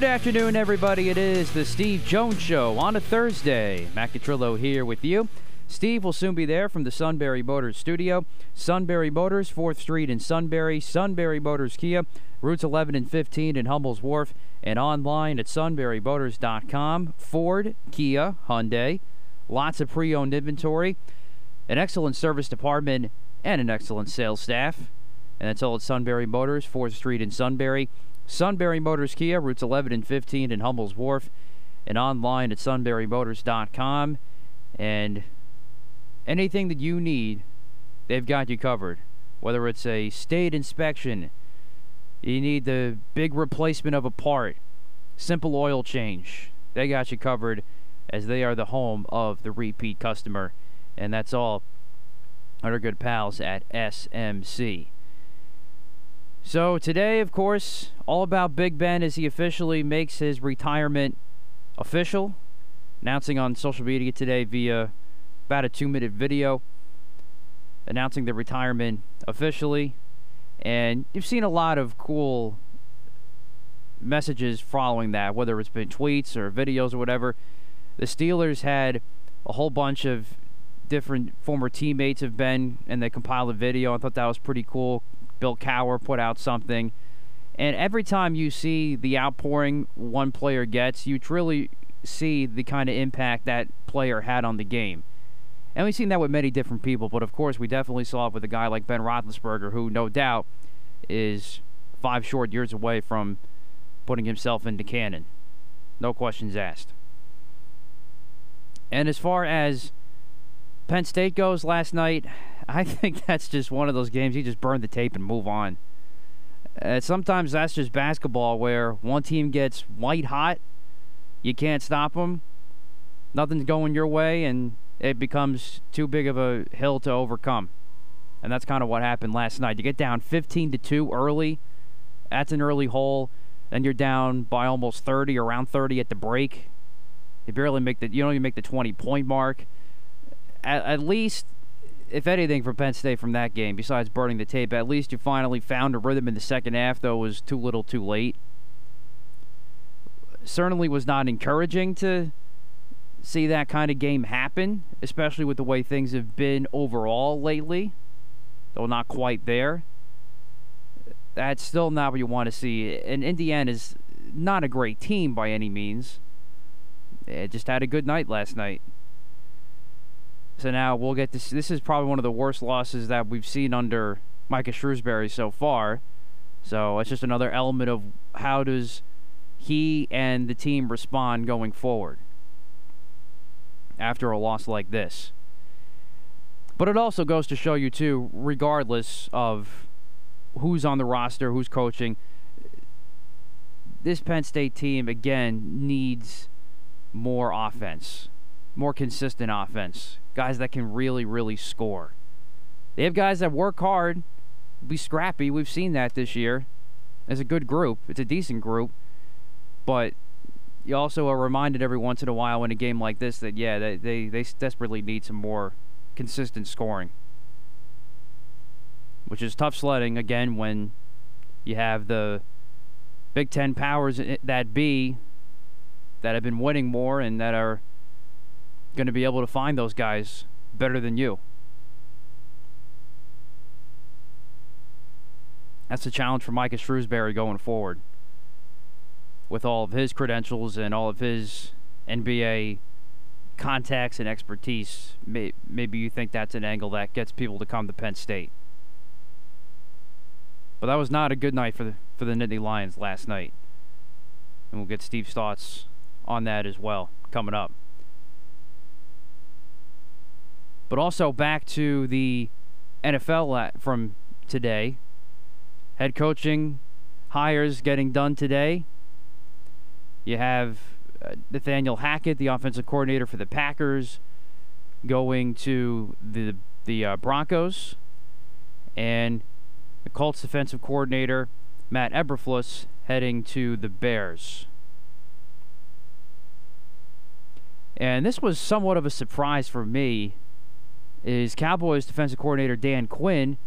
Good afternoon, everybody. It is the Steve Jones Show on a Thursday. Matt Catrillo here with you. Steve will soon be there from the Sunbury Motors studio. Sunbury Motors, 4th Street in Sunbury. Sunbury Motors Kia, routes 11 and 15 in Hummel's Wharf, and online at sunburymotors.com. Ford, Kia, Hyundai, lots of pre owned inventory, an excellent service department, and an excellent sales staff. And that's all at Sunbury Motors, 4th Street in Sunbury. Sunbury Motors Kia, routes 11 and 15 in Hummel's Wharf, and online at sunburymotors.com. And anything that you need, they've got you covered. Whether it's a state inspection, you need the big replacement of a part, simple oil change, they got you covered as they are the home of the repeat customer. And that's all our good pals at SMC. So today, of course, all about Big Ben as he officially makes his retirement official, announcing on social media today via about a two-minute video announcing the retirement officially. And you've seen a lot of cool messages following that, whether it's been tweets or videos or whatever. The Steelers had a whole bunch of different former teammates of Ben, and they compiled a video. I thought that was pretty cool. Bill Cowher put out something. And every time you see the outpouring one player gets, you truly see the kind of impact that player had on the game. And we've seen that with many different people, but of course, we definitely saw it with a guy like Ben Roethlisberger, who no doubt is five short years away from putting himself into Canton. No questions asked. And as far as Penn State goes last night, I think that's just one of those games you just burn the tape and move on. Uh, sometimes that's just basketball where one team gets white hot, you can't stop them, nothing's going your way, and it becomes too big of a hill to overcome. And that's kind of what happened last night. You get down 15 to 2 early. That's an early hole. Then you're down by almost 30, around 30 at the break. You barely make the you don't even make the 20 point mark. At, at least if anything, from Penn State from that game, besides burning the tape, at least you finally found a rhythm in the second half, though it was too little too late. Certainly was not encouraging to see that kind of game happen, especially with the way things have been overall lately, though not quite there. That's still not what you want to see. And Indiana is not a great team by any means. It just had a good night last night. So now we'll get this. This is probably one of the worst losses that we've seen under Micah Shrewsberry so far. So it's just another element of how does he and the team respond going forward after a loss like this. But it also goes to show you too, regardless of who's on the roster, who's coaching, this Penn State team again needs more offense, more consistent offense guys that can really, really score. They have guys that work hard, be scrappy. We've seen that this year. It's a good group. It's a decent group, but you also are reminded every once in a while in a game like this that yeah, they they, they desperately need some more consistent scoring, which is tough sledding again when you have the Big Ten powers that be that have been winning more and that are going to be able to find those guys better than you. That's a challenge for Micah Shrewsberry going forward. With all of his credentials and all of his NBA contacts and expertise, may, maybe you think that's an angle that gets people to come to Penn State. But that was not a good night for the for the Nittany Lions last night. And we'll get Steve's thoughts on that as well coming up. But also back to the NFL from today. Head coaching hires getting done today. You have uh, Nathaniel Hackett, the offensive coordinator for the Packers, going to the the uh, Broncos, and the Colts defensive coordinator Matt Eberflus heading to the Bears. And this was somewhat of a surprise for me. Is Cowboys defensive coordinator Dan Quinn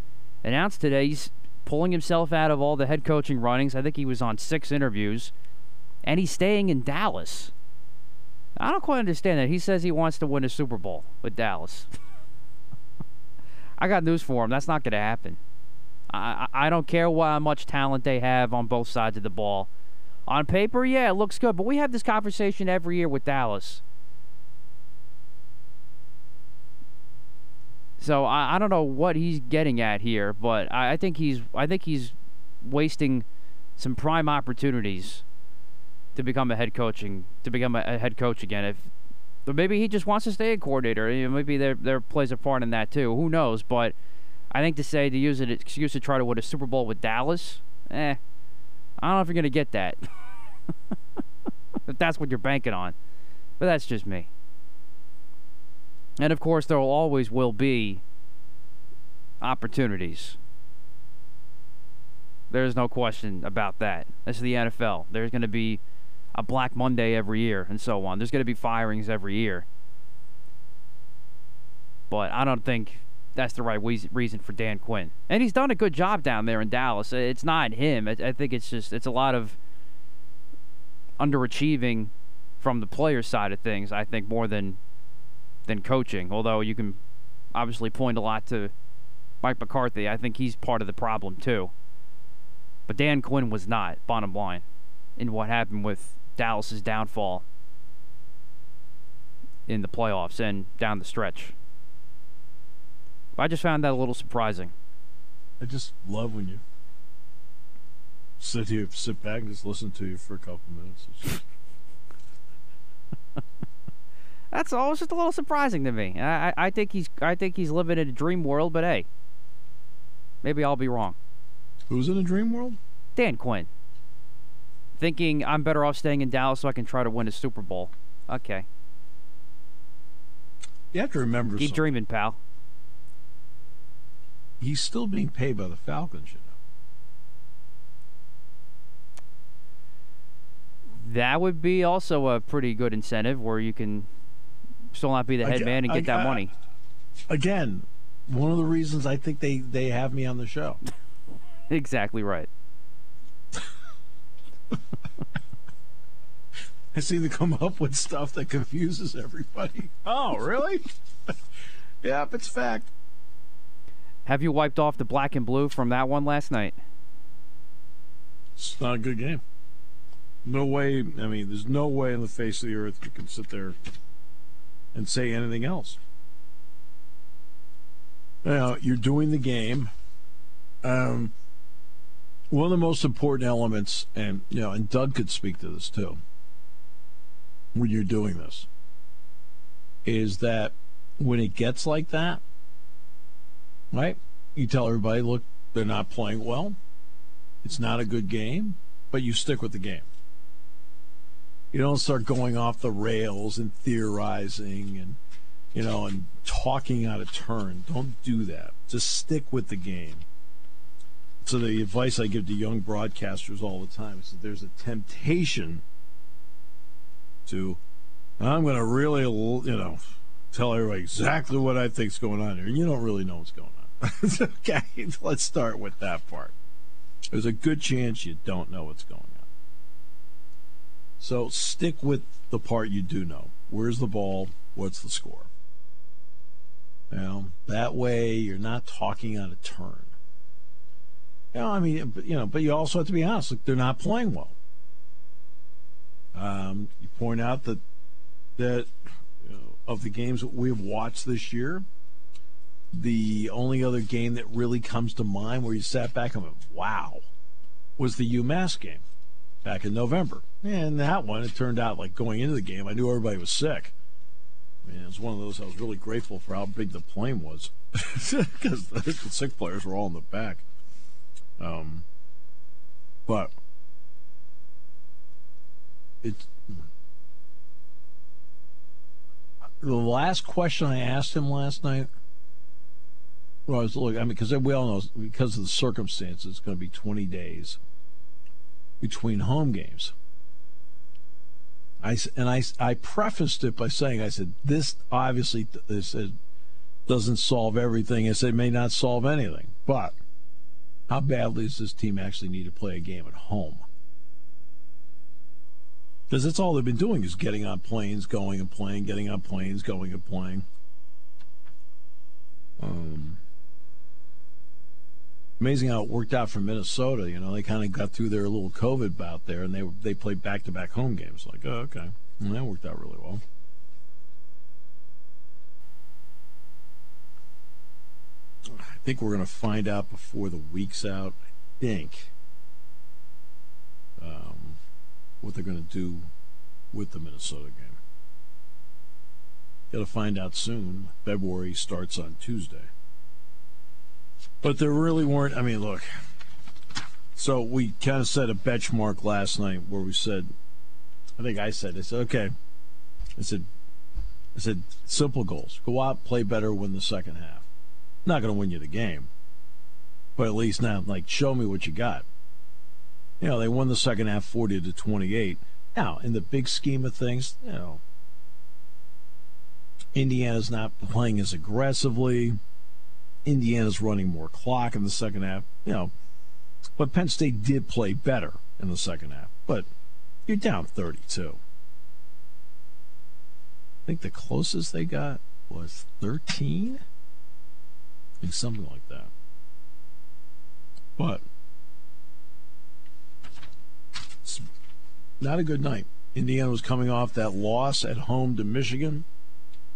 announced today he's pulling himself out of all the head coaching runnings. I think he was on six interviews, and he's staying in Dallas. I don't quite understand that. He says he wants to win a Super Bowl with Dallas. I got news for him. That's not going to happen. I, I don't care how much talent they have on both sides of the ball. On paper, yeah, it looks good, but we have this conversation every year with Dallas. So I, I don't know what he's getting at here, but I, I think he's I think he's wasting some prime opportunities to become a head coaching to become a, a head coach again. If but maybe he just wants to stay a coordinator. You know, maybe there there plays a part in that too. Who knows? But I think to say to use an excuse to try to win a Super Bowl with Dallas, eh, I don't know if you're gonna get that. if that's what you're banking on, but that's just me. And of course, there will always will be opportunities. There's no question about that. This is the NFL. There's going to be a Black Monday every year and so on. There's going to be firings every year. But I don't think that's the right reason for Dan Quinn. And he's done a good job down there in Dallas. It's not him. I think it's just it's a lot of underachieving from the player side of things. I think more than than coaching. Although you can obviously point a lot to Mike McCarthy. I think he's part of the problem too. But Dan Quinn was not. Bottom line, in what happened with Dallas's downfall in the playoffs and down the stretch. I just found that a little surprising. I just love when you sit here, sit back, and just listen to you for a couple minutes. That's all. just a little surprising to me. I, I, I think he's I think he's living in a dream world, but hey, maybe I'll be wrong. Who's in a dream world? Dan Quinn. Thinking I'm better off staying in Dallas so I can try to win a Super Bowl. Okay. You have to remember. Keep something. dreaming, pal he's still being paid by the Falcons, you know. That would be also a pretty good incentive where you can still not be the head man and get that money. Again, one of the reasons I think they, they have me on the show. exactly right. I seem to come up with stuff that confuses everybody. Oh, really? yeah, it's fact. Have you wiped off the black and blue from that one last night? It's not a good game. No way. I mean, there's no way in the face of the earth you can sit there and say anything else. Now, you're doing the game. Um, one of the most important elements, and you know, and Doug could speak to this too. When you're doing this, is that when it gets like that, right? You tell everybody, look, they're not playing well. It's not a good game, but you stick with the game. You don't start going off the rails and theorizing and you know and talking out of turn. Don't do that. Just stick with the game. So the advice I give to young broadcasters all the time is that there's a temptation to I'm going to really you know tell everybody exactly what I think's going on here. You don't really know what's going on. okay, let's start with that part. There's a good chance you don't know what's going on. So stick with the part you do know. Where's the ball? What's the score? Now, that way you're not talking on a turn. You know, I mean, you know, but you also have to be honest. Like they're not playing well. Um, you point out that that you know, of the games that we've watched this year, the only other game that really comes to mind where you sat back and went, "Wow," was the UMass game back in November. And that one, it turned out like going into the game, I knew everybody was sick. I mean, it was one of those I was really grateful for how big the plane was because the sick players were all in the back. Um, but it. The last question I asked him last night Well, I was, look, I mean, because we all know because of the circumstances, it's going to be 20 days between home games. I, and I, I prefaced it by saying, I said, this obviously this doesn't solve everything. I said, it may not solve anything, but how badly does this team actually need to play a game at home? Because that's all they've been doing is getting on planes, going and playing, getting on planes, going and playing. Um, amazing how it worked out for Minnesota. You know, they kind of got through their little COVID bout there, and they they played back to back home games. Like, oh, okay, and that worked out really well. I think we're going to find out before the week's out. I think um, what they're going to do with the Minnesota game. Got to find out soon. February starts on Tuesday. But there really weren't. I mean, look. So we kind of set a benchmark last night where we said, I think I said, I said, okay. I said, I said, simple goals. Go out, play better, win the second half. Not going to win you the game, but at least now, like, show me what you got. You know, they won the second half 40 to 28. Now, in the big scheme of things, you know, Indiana's not playing as aggressively. Indiana's running more clock in the second half, you know. But Penn State did play better in the second half. But you're down 32. I think the closest they got was 13? I think something like that. But it's not a good night. Indiana was coming off that loss at home to Michigan.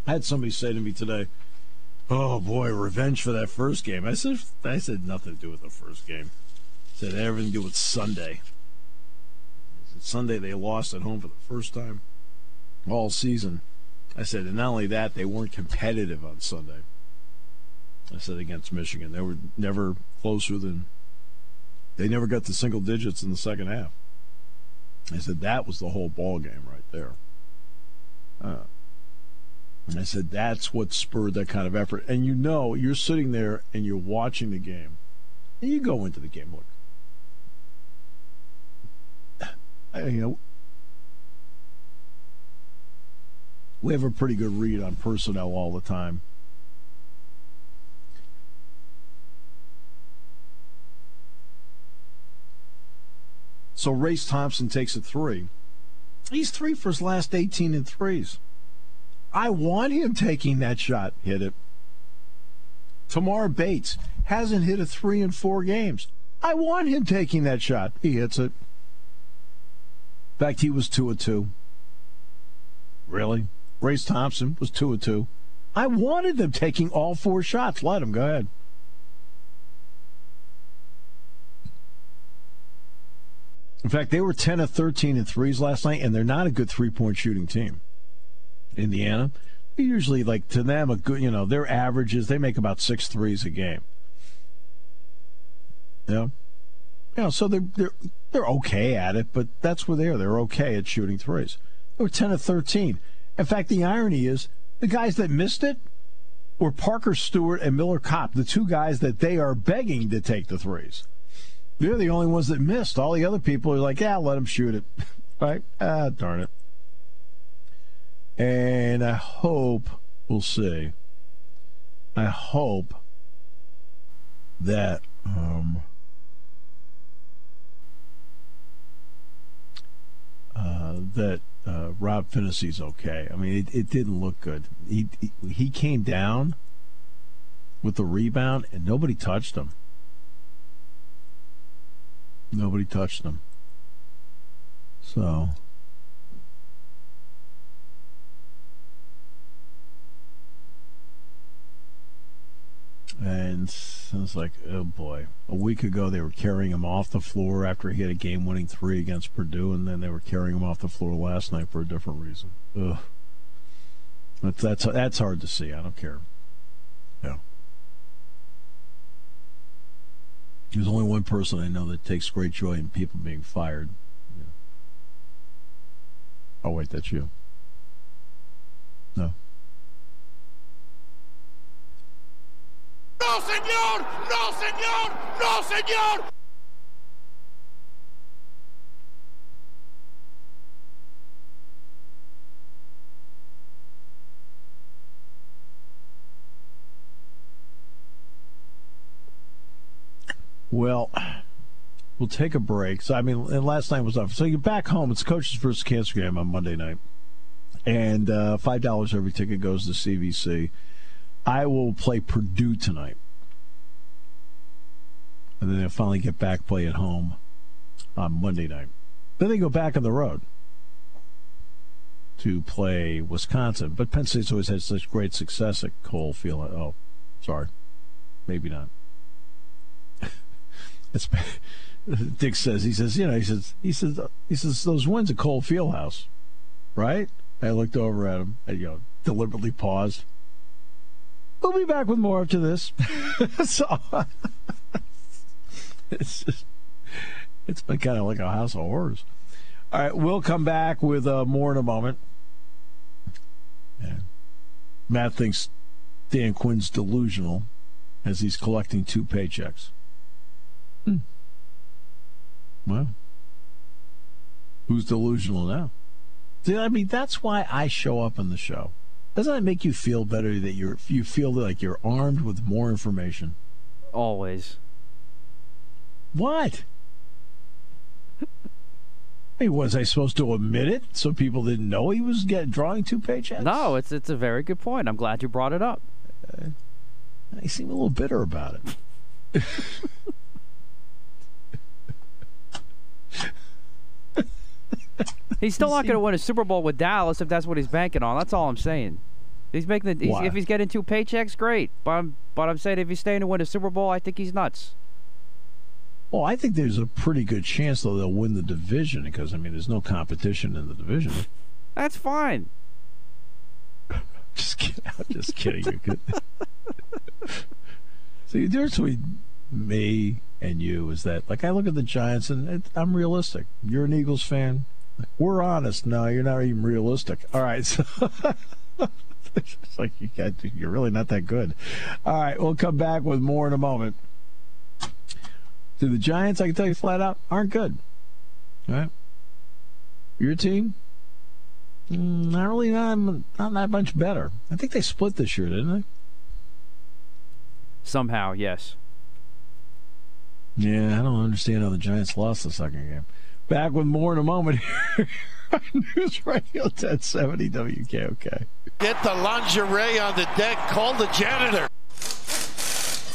I had somebody say to me today, Oh boy, revenge for that first game. I said I said nothing to do with the first game. I said everything to do with Sunday. Sunday they lost at home for the first time all season. I said, and not only that, they weren't competitive on Sunday. I said against Michigan, they were never closer than. They never got to single digits in the second half. I said that was the whole ball game right there. Uh, and I said, that's what spurred that kind of effort. And you know, you're sitting there and you're watching the game, and you go into the game. Look, you know, we have a pretty good read on personnel all the time. So Race Thompson takes a three. He's three for his last 18 and threes. I want him taking that shot. Hit it. Tamar Bates hasn't hit a three in four games. I want him taking that shot. He hits it. In fact, he was two of two. Really? Race Thompson was two of two. I wanted them taking all four shots. Let them go ahead. In fact, they were 10 of 13 in threes last night, and they're not a good three point shooting team. Indiana. Usually, like to them, a good you know their averages they make about six threes a game. Yeah, yeah. So they're they're they're okay at it, but that's where they are. They're okay at shooting threes. They were ten of thirteen. In fact, the irony is the guys that missed it were Parker Stewart and Miller Kopp, the two guys that they are begging to take the threes. They're the only ones that missed. All the other people are like, yeah, let them shoot it. right? Ah, darn it. And I hope, we'll see, I hope that um, uh, that uh, Rob Phinisee's okay. I mean, it, it didn't look good. He, he he came down with the rebound, and nobody touched him. Nobody touched him. So. And I was like, oh boy. A week ago, they were carrying him off the floor after he had a game winning three against Purdue, and then they were carrying him off the floor last night for a different reason. Ugh. That's, that's, that's hard to see. I don't care. Yeah. There's only one person I know that takes great joy in people being fired. Yeah. Oh, wait, that's you. No. ¡No, señor! ¡No, señor! ¡No, señor! Well, we'll take a break. So, I mean, last night was off. So you're back home. It's Coaches versus Cancer game on Monday night. And uh, $5 every ticket goes to CVC. I will play Purdue tonight. And then they'll finally get back play at home on Monday night. Then they go back on the road to play Wisconsin. But Penn State's always had such great success at Cole Field. Oh, sorry. Maybe not. it's, Dick says, he says, you know, he says, he says, he says, those wins at Cole Fieldhouse, right? I looked over at him and, you know, deliberately paused. We'll be back with more after this. so it's just, it's been kind of like a house of horrors. All right, we'll come back with uh, more in a moment. Matt thinks Dan Quinn's delusional as he's collecting two paychecks. Hmm. Well, who's delusional now? See, I mean, that's why I show up on the show. Doesn't that make you feel better that you're you feel like you're armed with more information? Always. What? Hey, was I supposed to admit it so people didn't know he was getting drawing two paychecks? No, it's it's a very good point. I'm glad you brought it up. Uh, I seem a little bitter about it. he's still not going to win a Super Bowl with Dallas if that's what he's banking on. That's all I'm saying. He's making the, he's, if he's getting two paychecks, great. But I'm but I'm saying if he's staying to win a Super Bowl, I think he's nuts. Well, I think there's a pretty good chance though they'll win the division because I mean there's no competition in the division. That's fine. just kidding. I'm just kidding. You could. See, the difference between me and you is that, like, I look at the Giants and it, I'm realistic. You're an Eagles fan. We're honest. No, you're not even realistic. All right, so. it's like you got you're really not that good. All right, we'll come back with more in a moment. To the Giants, I can tell you flat out, aren't good. All right, your team, mm, not really, not, not that much better. I think they split this year, didn't they? Somehow, yes. Yeah, I don't understand how the Giants lost the second game. Back with more in a moment here. News Radio 1070 WKOK. Get the lingerie on the deck. Call the janitor.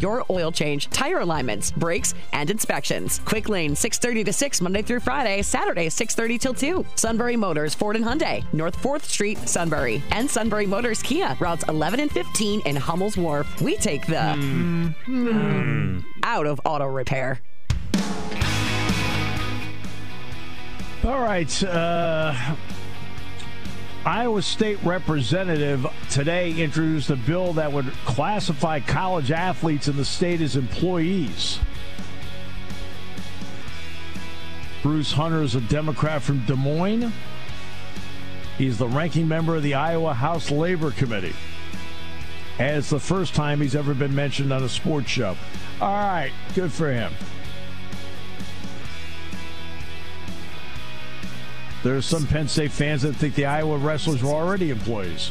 your oil change, tire alignments, brakes, and inspections. Quick Lane, 6:30 to 6 Monday through Friday, Saturday 6:30 till 2. Sunbury Motors, Ford and Hyundai, North 4th Street, Sunbury, and Sunbury Motors Kia, routes 11 and 15 in Hummel's Wharf. We take the mm. Mm. out of auto repair. All right. Uh, Iowa State representative today introduced a bill that would classify college athletes in the state as employees. Bruce Hunter is a Democrat from Des Moines. He's the ranking member of the Iowa House Labor Committee. And it's the first time he's ever been mentioned on a sports show. All right, good for him. There are some Penn State fans that think the Iowa wrestlers were already employees.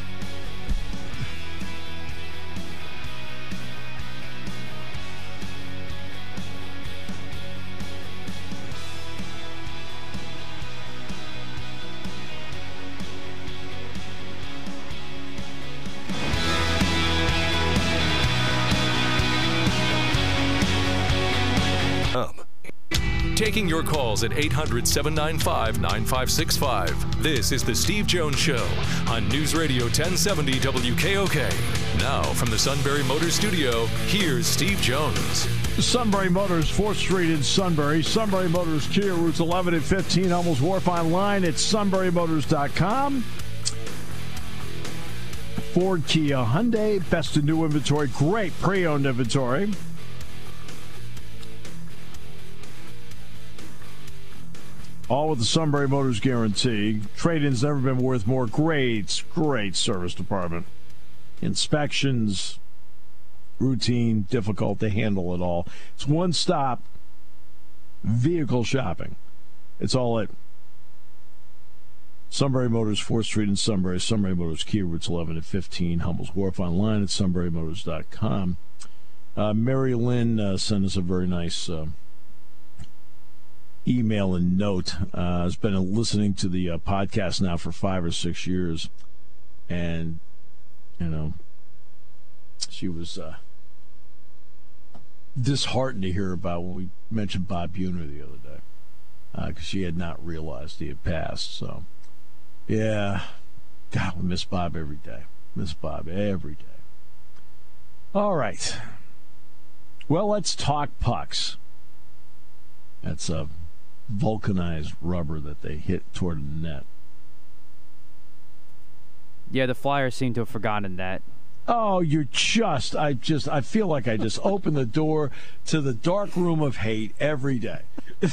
Calls at 800 795 9565. This is The Steve Jones Show on News Radio 1070 WKOK. Now, from the Sunbury Motors Studio, here's Steve Jones. Sunbury Motors, 4th Street in Sunbury. Sunbury Motors, Kia, routes 11 and 15, Hummels Wharf online at sunburymotors.com. Ford, Kia, Hyundai, best in new inventory, great pre owned inventory. All with the Sunbury Motors guarantee. Trade in's never been worth more. Great, great service department. Inspections, routine, difficult to handle it all. It's one stop vehicle shopping. It's all at Sunbury Motors, 4th Street in Sunbury. Sunbury Motors, Kia routes 11 and 15. Hummel's Wharf online at sunburymotors.com. Uh, Mary Lynn uh, sent us a very nice. Uh, email and note. Uh, has been listening to the uh, podcast now for five or six years, and you know, she was uh, disheartened to hear about when we mentioned Bob Buhner the other day because uh, she had not realized he had passed. So, yeah, God, we miss Bob every day. Miss Bob every day. All right. Well, let's talk pucks. That's a vulcanized rubber that they hit toward the net. Yeah, the Flyers seem to have forgotten that. Oh, you're just, I just, I feel like I just opened the door to the dark room of hate every day.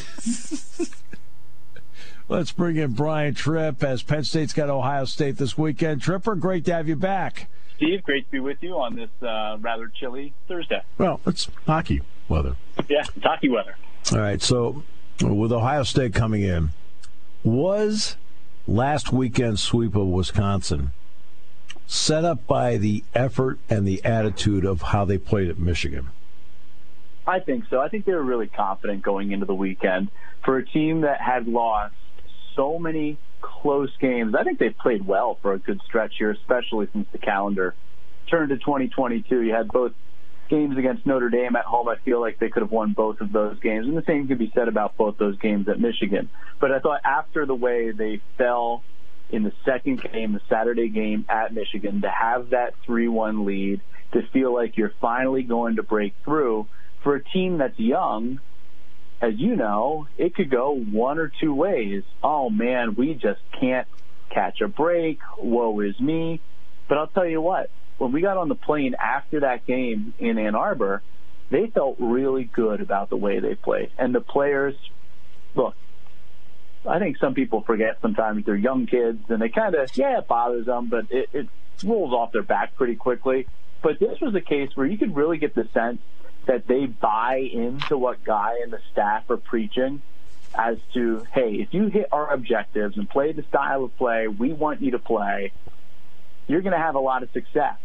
Let's bring in Brian Tripp as Penn State's got Ohio State this weekend. Tripper, great to have you back. Steve, great to be with you on this uh, rather chilly Thursday. Well, it's hockey weather. Yeah, it's hockey weather. All right, so with Ohio State coming in, was last weekend's sweep of Wisconsin set up by the effort and the attitude of how they played at Michigan? I think so. I think they were really confident going into the weekend. For a team that had lost so many close games, I think they played well for a good stretch here, especially since the calendar turned to 2022. You had both games against Notre Dame at home, I feel like they could have won both of those games. And the same could be said about both those games at Michigan. But I thought after the way they fell in the second game, the Saturday game at Michigan, to have that 3 1 lead, to feel like you're finally going to break through for a team that's young. As you know, it could go one or two ways. Oh man, we just can't catch a break. Woe is me. But I'll tell you what, when we got on the plane after that game in Ann Arbor, they felt really good about the way they played. And the players, look, I think some people forget sometimes they're young kids and they kind of, yeah, it bothers them, but it, it rolls off their back pretty quickly. But this was a case where you could really get the sense that they buy into what Guy and the staff are preaching as to, hey, if you hit our objectives and play the style of play we want you to play, you're going to have a lot of success.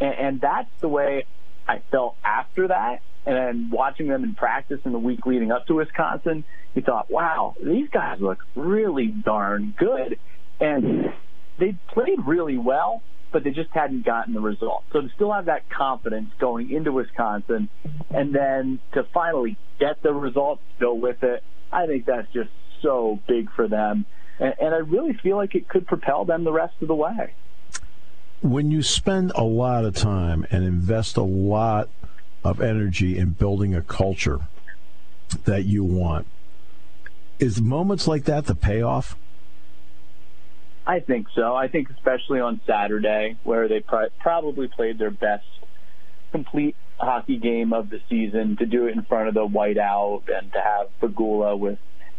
And, and that's the way I felt after that. And watching them in practice in the week leading up to Wisconsin, you thought, wow, these guys look really darn good. And they played really well, but they just hadn't gotten the result. So to still have that confidence going into Wisconsin and then to finally get the results, go with it, I think that's just so big for them. And, and I really feel like it could propel them the rest of the way when you spend a lot of time and invest a lot of energy in building a culture that you want, is moments like that the payoff? I think so. I think especially on Saturday, where they pr- probably played their best complete hockey game of the season, to do it in front of the whiteout and to have Pegula with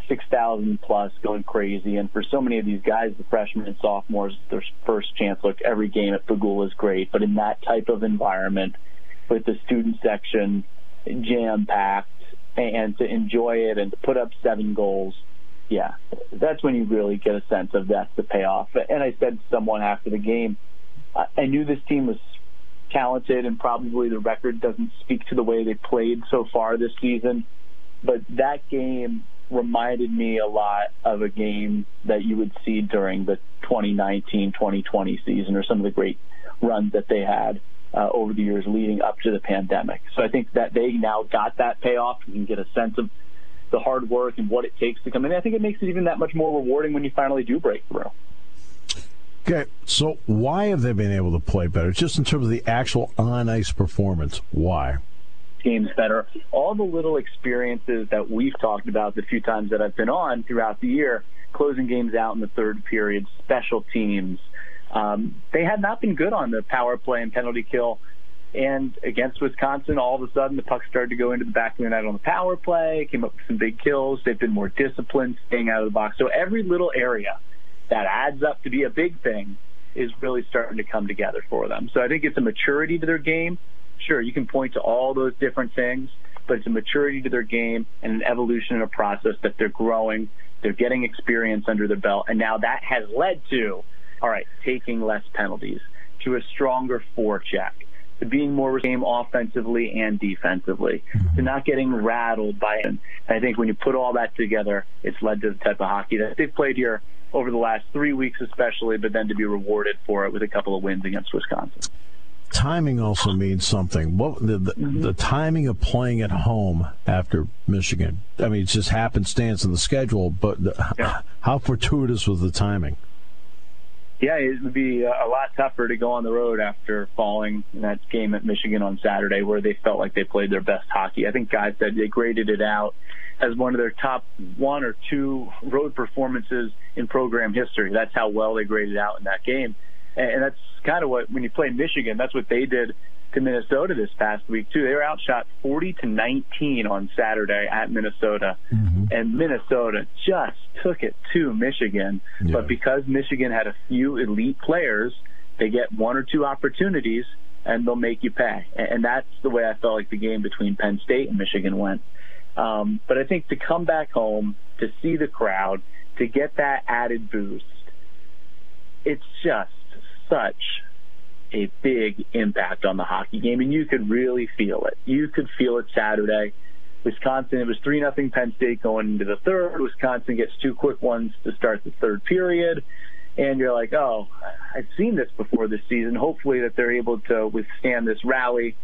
6,000 plus going crazy. And for so many of these guys, the freshmen and sophomores, their first chance. Look, every game at Pegula is great, but in that type of environment with the student section jam packed and to enjoy it and to put up seven goals, yeah, that's when you really get a sense of that's the payoff. And I said to someone after the game, I knew this team was talented and probably the record doesn't speak to the way they played so far this season. But that game reminded me a lot of a game that you would see during the 2019-2020 season or some of the great runs that they had uh, over the years leading up to the pandemic. So I think that they now got that payoff. You can get a sense of the hard work and what it takes to come in. I think it makes it even that much more rewarding when you finally do break through. Okay, so why have they been able to play better? Just in terms of the actual on ice performance, why? Games better. All the little experiences that we've talked about the few times that I've been on throughout the year, closing games out in the third period, special teams. Um, they had not been good on the power play and penalty kill. And against Wisconsin, all of a sudden the puck started to go into the back of the net on the power play, came up with some big kills. They've been more disciplined, staying out of the box. So every little area that adds up to be a big thing is really starting to come together for them. So I think it's a maturity to their game. Sure, you can point to all those different things, but it's a maturity to their game and an evolution and a process that they're growing. They're getting experience under their belt. And now that has led to, all right, taking less penalties, to a stronger forecheck, to being more game offensively and defensively, to not getting rattled by it. And I think when you put all that together, it's led to the type of hockey that they've played here over the last three weeks, especially, but then to be rewarded for it with a couple of wins against Wisconsin. Timing also means something. What the, the, mm-hmm. the timing of playing at home after Michigan? I mean, it's just happenstance in the schedule, but the, yeah. how fortuitous was the timing? Yeah, it would be a lot tougher to go on the road after falling in that game at Michigan on Saturday, where they felt like they played their best hockey. I think guys said they graded it out as one of their top one or two road performances in program history. That's how well they graded out in that game. And that's kind of what, when you play Michigan, that's what they did to Minnesota this past week, too. They were outshot 40 to 19 on Saturday at Minnesota. Mm-hmm. And Minnesota just took it to Michigan. Yeah. But because Michigan had a few elite players, they get one or two opportunities and they'll make you pay. And that's the way I felt like the game between Penn State and Michigan went. Um, but I think to come back home, to see the crowd, to get that added boost, it's just such a big impact on the hockey game, and you could really feel it. You could feel it Saturday. Wisconsin, it was 3 nothing Penn State going into the third. Wisconsin gets two quick ones to start the third period. And you're like, oh, I've seen this before this season. Hopefully that they're able to withstand this rally.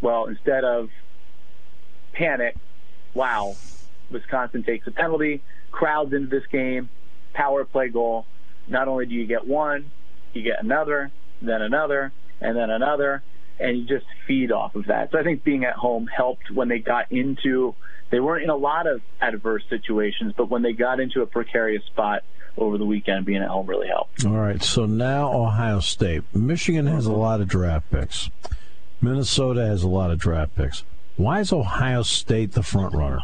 Well, instead of panic, wow, Wisconsin takes a penalty, crowds into this game, power play goal. Not only do you get one, you get another, then another, and then another, and you just feed off of that. So I think being at home helped when they got into, they weren't in a lot of adverse situations, but when they got into a precarious spot, over the weekend, being at home really helped. All right, so now Ohio State. Michigan has a lot of draft picks. Minnesota has a lot of draft picks. Why is Ohio State the front runner?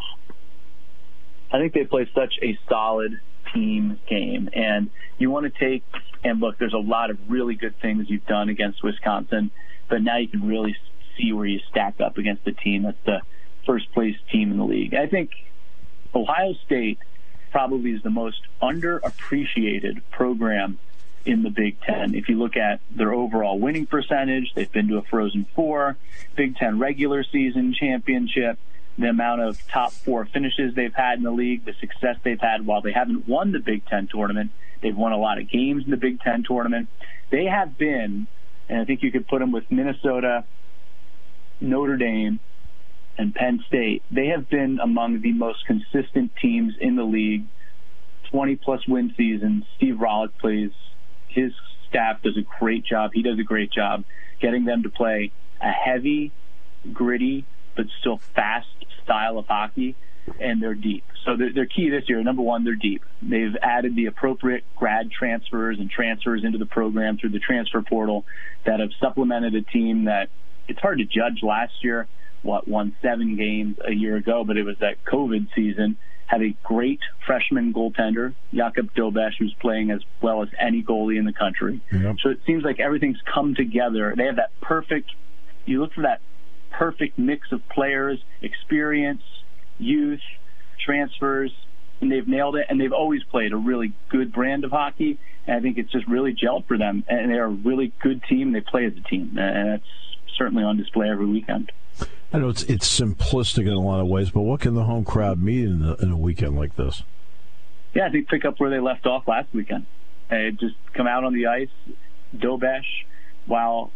I think they play such a solid team game, and you want to take and look. There's a lot of really good things you've done against Wisconsin, but now you can really see where you stack up against the team that's the first place team in the league. I think Ohio State probably is the most underappreciated program in the Big Ten. If you look at their overall winning percentage, they've been to a Frozen Four, Big Ten regular season championship, the amount of top four finishes they've had in the league, the success they've had while they haven't won the Big Ten tournament. They've won a lot of games in the Big Ten tournament. They have been, and I think you could put them with Minnesota, Notre Dame, and Penn State. They have been among the most consistent teams in the league. 20 plus win seasons. Steve Rohlik plays his staff does a great job. He does a great job getting them to play a heavy, gritty, but still fast style of hockey, and they're deep. So they're, they're key this year. Number one, they're deep. They've added the appropriate grad transfers and transfers into the program through the transfer portal that have supplemented a team that it's hard to judge last year. What won seven games a year ago, but it was that COVID season Had a great freshman goaltender, Jakub Dobeš, who's playing as well as any goalie in the country. Yep. So it seems like everything's come together. They have that perfect, you look for that perfect mix of players, experience, youth, transfers, and they've nailed it. And they've always played a really good brand of hockey. And I think it's just really gelled for them. And they're a really good team. They play as a team. And that's certainly on display every weekend. I know it's it's simplistic in a lot of ways, but what can the home crowd mean in, a, in a weekend like this? Yeah, I think pick up where they left off last weekend. Uh, just come out on the ice, Dobeš, while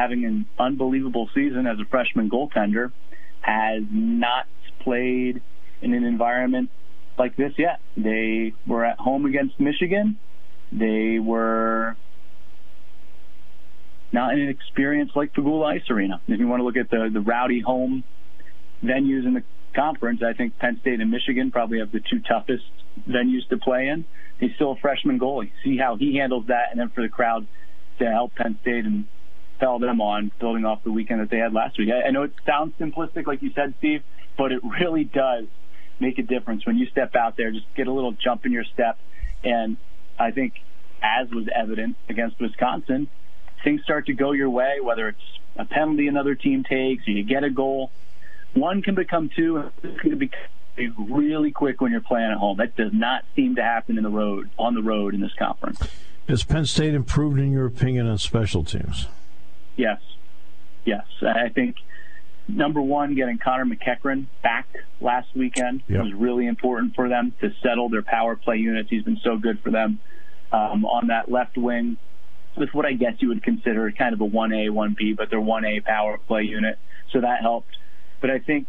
having an unbelievable season as a freshman goaltender, has not played in an environment like this yet. They were at home against Michigan. They were not in an experience like Pegula Ice Arena. If you want to look at the, the rowdy home venues in the conference, I think Penn State and Michigan probably have the two toughest venues to play in. He's still a freshman goalie. See how he handles that, and then for the crowd to help Penn State and fell them on, building off the weekend that they had last week. I, I know it sounds simplistic, like you said, Steve, but it really does make a difference when you step out there. Just get a little jump in your step, and I think, as was evident against Wisconsin, things start to go your way. Whether it's a penalty another team takes, or you get a goal, one can become two, can become really quick when you're playing at home. That does not seem to happen in the road on the road in this conference. Has Penn State improved, in your opinion, on special teams? Yes, yes. I think number one, getting Connor MacEachern back last weekend Yep. was really important for them to settle their power play units. He's been so good for them um, on that left wing with what I guess you would consider kind of a 1A, 1B, but they're 1A power play unit. So that helped. But I think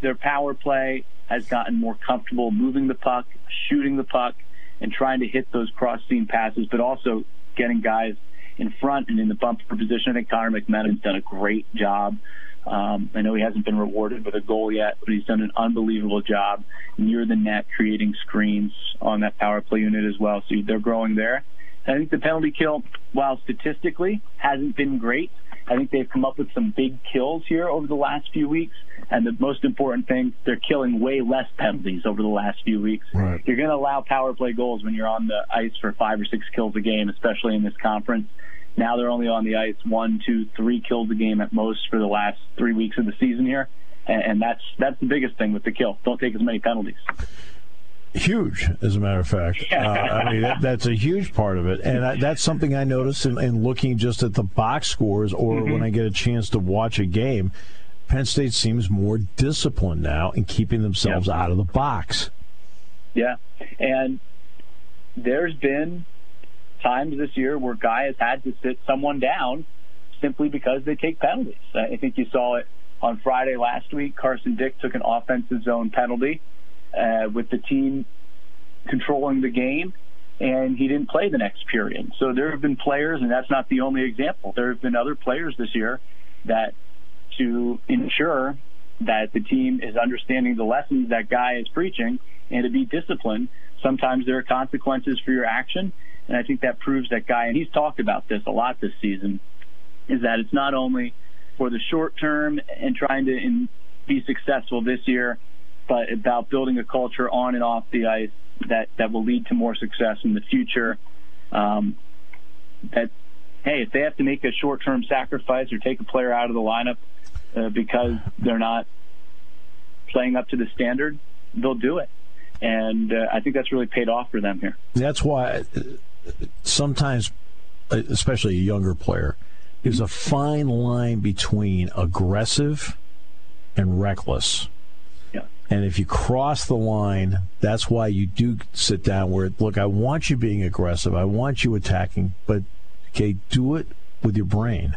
their power play has gotten more comfortable moving the puck, shooting the puck, and trying to hit those cross seam passes, but also getting guys in front and in the bumper position. I think Connor McMenamin's done a great job. Um, I know he hasn't been rewarded with a goal yet, but he's done an unbelievable job near the net, creating screens on that power play unit as well. So they're growing there. I think the penalty kill, while statistically hasn't been great, I think they've come up with some big kills here over the last few weeks. And the most important thing, they're killing way less penalties over the last few weeks. Right. You're going to allow power play goals when you're on the ice for five or six kills a game, especially in this conference. Now they're only on the ice one, two, three kills a game at most for the last three weeks of the season here. And, and that's that's the biggest thing with the kill. Don't take as many penalties. Huge, as a matter of fact. Uh, I mean, that, that's a huge part of it, and I, that's something I notice in, in looking just at the box scores, or when I get a chance to watch a game. Penn State seems more disciplined now in keeping themselves out of the box. Yeah. And there's been times this year where Guy has had to sit someone down simply because they take penalties. I think you saw it on Friday last week. Carson Dick took an offensive zone penalty uh, with the team controlling the game, and he didn't play the next period. So there have been players, and that's not the only example. There have been other players this year that to ensure that the team is understanding the lessons that Guy is preaching and to be disciplined. Sometimes there are consequences for your action, and I think that proves that Guy, and he's talked about this a lot this season, is that it's not only for the short term and trying to in, be successful this year, but about building a culture on and off the ice that, that will lead to more success in the future. Um, that, hey, if they have to make a short term sacrifice or take a player out of the lineup uh, because they're not playing up to the standard, they'll do it. And uh, I think that's really paid off for them here. That's why uh, sometimes, uh, especially a younger player, there's a fine line between aggressive and reckless. And if you cross the line, that's why you do sit down where, look, I want you being aggressive. I want you attacking, but, okay, do it with your brain.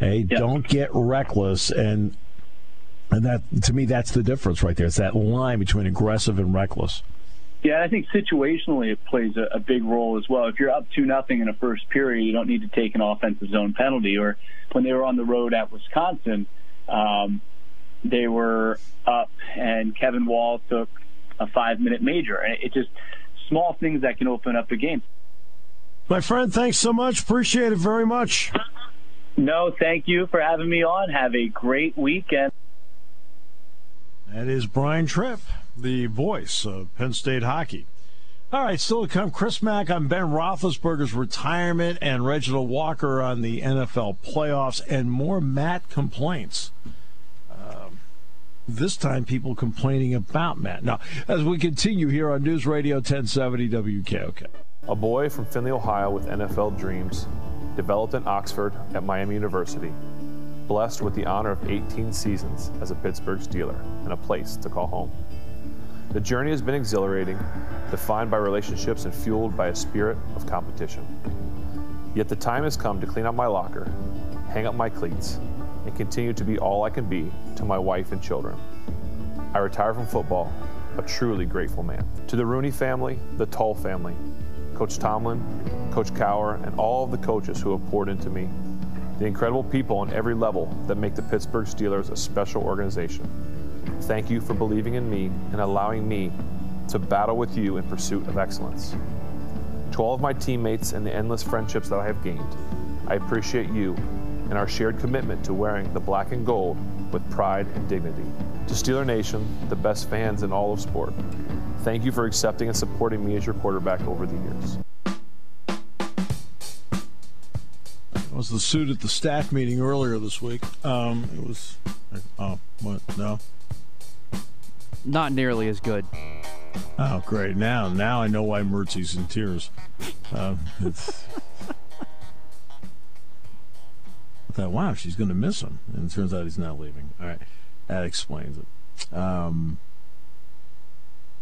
Hey, Yeah. don't get reckless. And, and that, to me, that's the difference right there. It's that line between aggressive and reckless. Yeah, I think situationally it plays a, a big role as well. If you're up two nothing in a first period, you don't need to take an offensive zone penalty. Or when they were on the road at Wisconsin, um, they were up, and Kevin Wall took a five minute major, and it, just small things that can open up a game. My friend, thanks so much. Appreciate it very much. No, thank you for having me on. Have a great weekend. That is Brian Tripp. the voice of Penn State hockey. All right, still to come. Chris Mack on Ben Roethlisberger's retirement and Reginald Walker on the NFL playoffs and more Matt complaints. This time, people complaining about Matt. Now, as we continue here on News Radio 1070 WKOK. A boy from Findlay, Ohio with NFL dreams, developed in Oxford at Miami University, blessed with the honor of 18 seasons as a Pittsburgh Steeler and a place to call home. The journey has been exhilarating, defined by relationships and fueled by a spirit of competition. Yet the time has come to clean up my locker, hang up my cleats, and continue to be all I can be to my wife and children. I retire from football, a truly grateful man. To the Rooney family, the Tull family, Coach Tomlin, Coach Cowher, and all of the coaches who have poured into me, the incredible people on every level that make the Pittsburgh Steelers a special organization. Thank you for believing in me and allowing me to battle with you in pursuit of excellence. To all of my teammates and the endless friendships that I have gained, I appreciate you and our shared commitment to wearing the black and gold with pride and dignity. To Steeler Nation, the best fans in all of sport, thank you for accepting and supporting me as your quarterback over the years. It was the suit at the staff meeting earlier this week. Um, it was, oh, what? No? Not nearly as good. Oh, great. Now, now I know why Mertzie's in tears. Uh, I thought, wow, she's going to miss him. And it turns out he's not leaving. All right. That explains it. Um,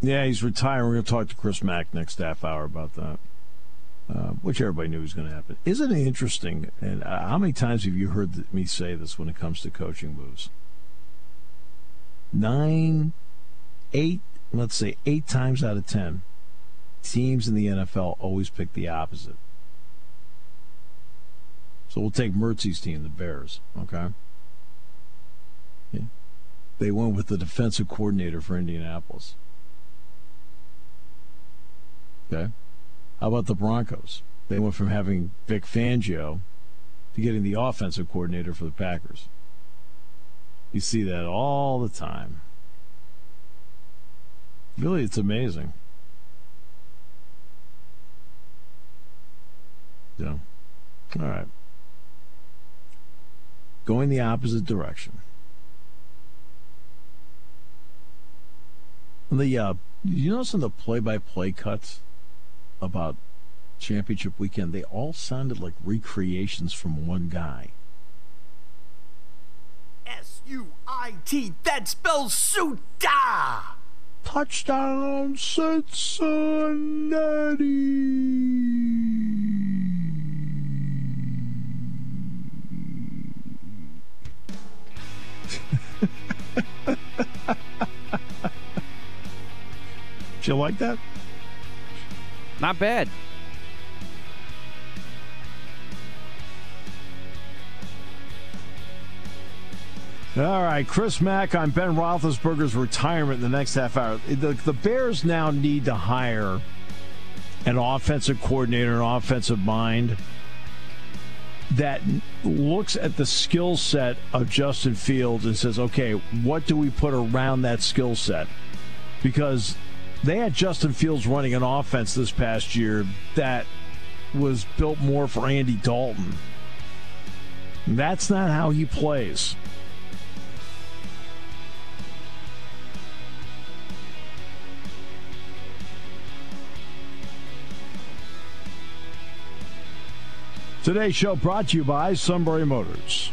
yeah, he's retiring. We're going to talk to Chris Mack next half hour about that, uh, which everybody knew was going to happen. Isn't it interesting? And uh, how many times have you heard me say this when it comes to coaching moves? Nine, eight, let's say eight times out of ten, teams in the NFL always pick the opposite. So we'll take Mertzie's team, the Bears. Okay. Yeah. They went with the defensive coordinator for Indianapolis. Okay. How about the Broncos? They went from having Vic Fangio to getting the offensive coordinator for the Packers. You see that all the time. Really, it's amazing. Yeah. All right. Going the opposite direction. The uh, you notice in the play-by-play cuts about championship weekend, they all sounded like recreations from one guy. S U I T. That spells Suta. Touchdown, Cincinnati. You like that? Not bad. All right, Chris Mack on Ben Roethlisberger's retirement in the next half hour. The, the Bears now need to hire an offensive coordinator, an offensive mind that looks at the skill set of Justin Fields and says, okay, what do we put around that skill set? Because they had Justin Fields running an offense this past year that was built more for Andy Dalton. That's not how he plays. Today's show brought to you by Sunbury Motors.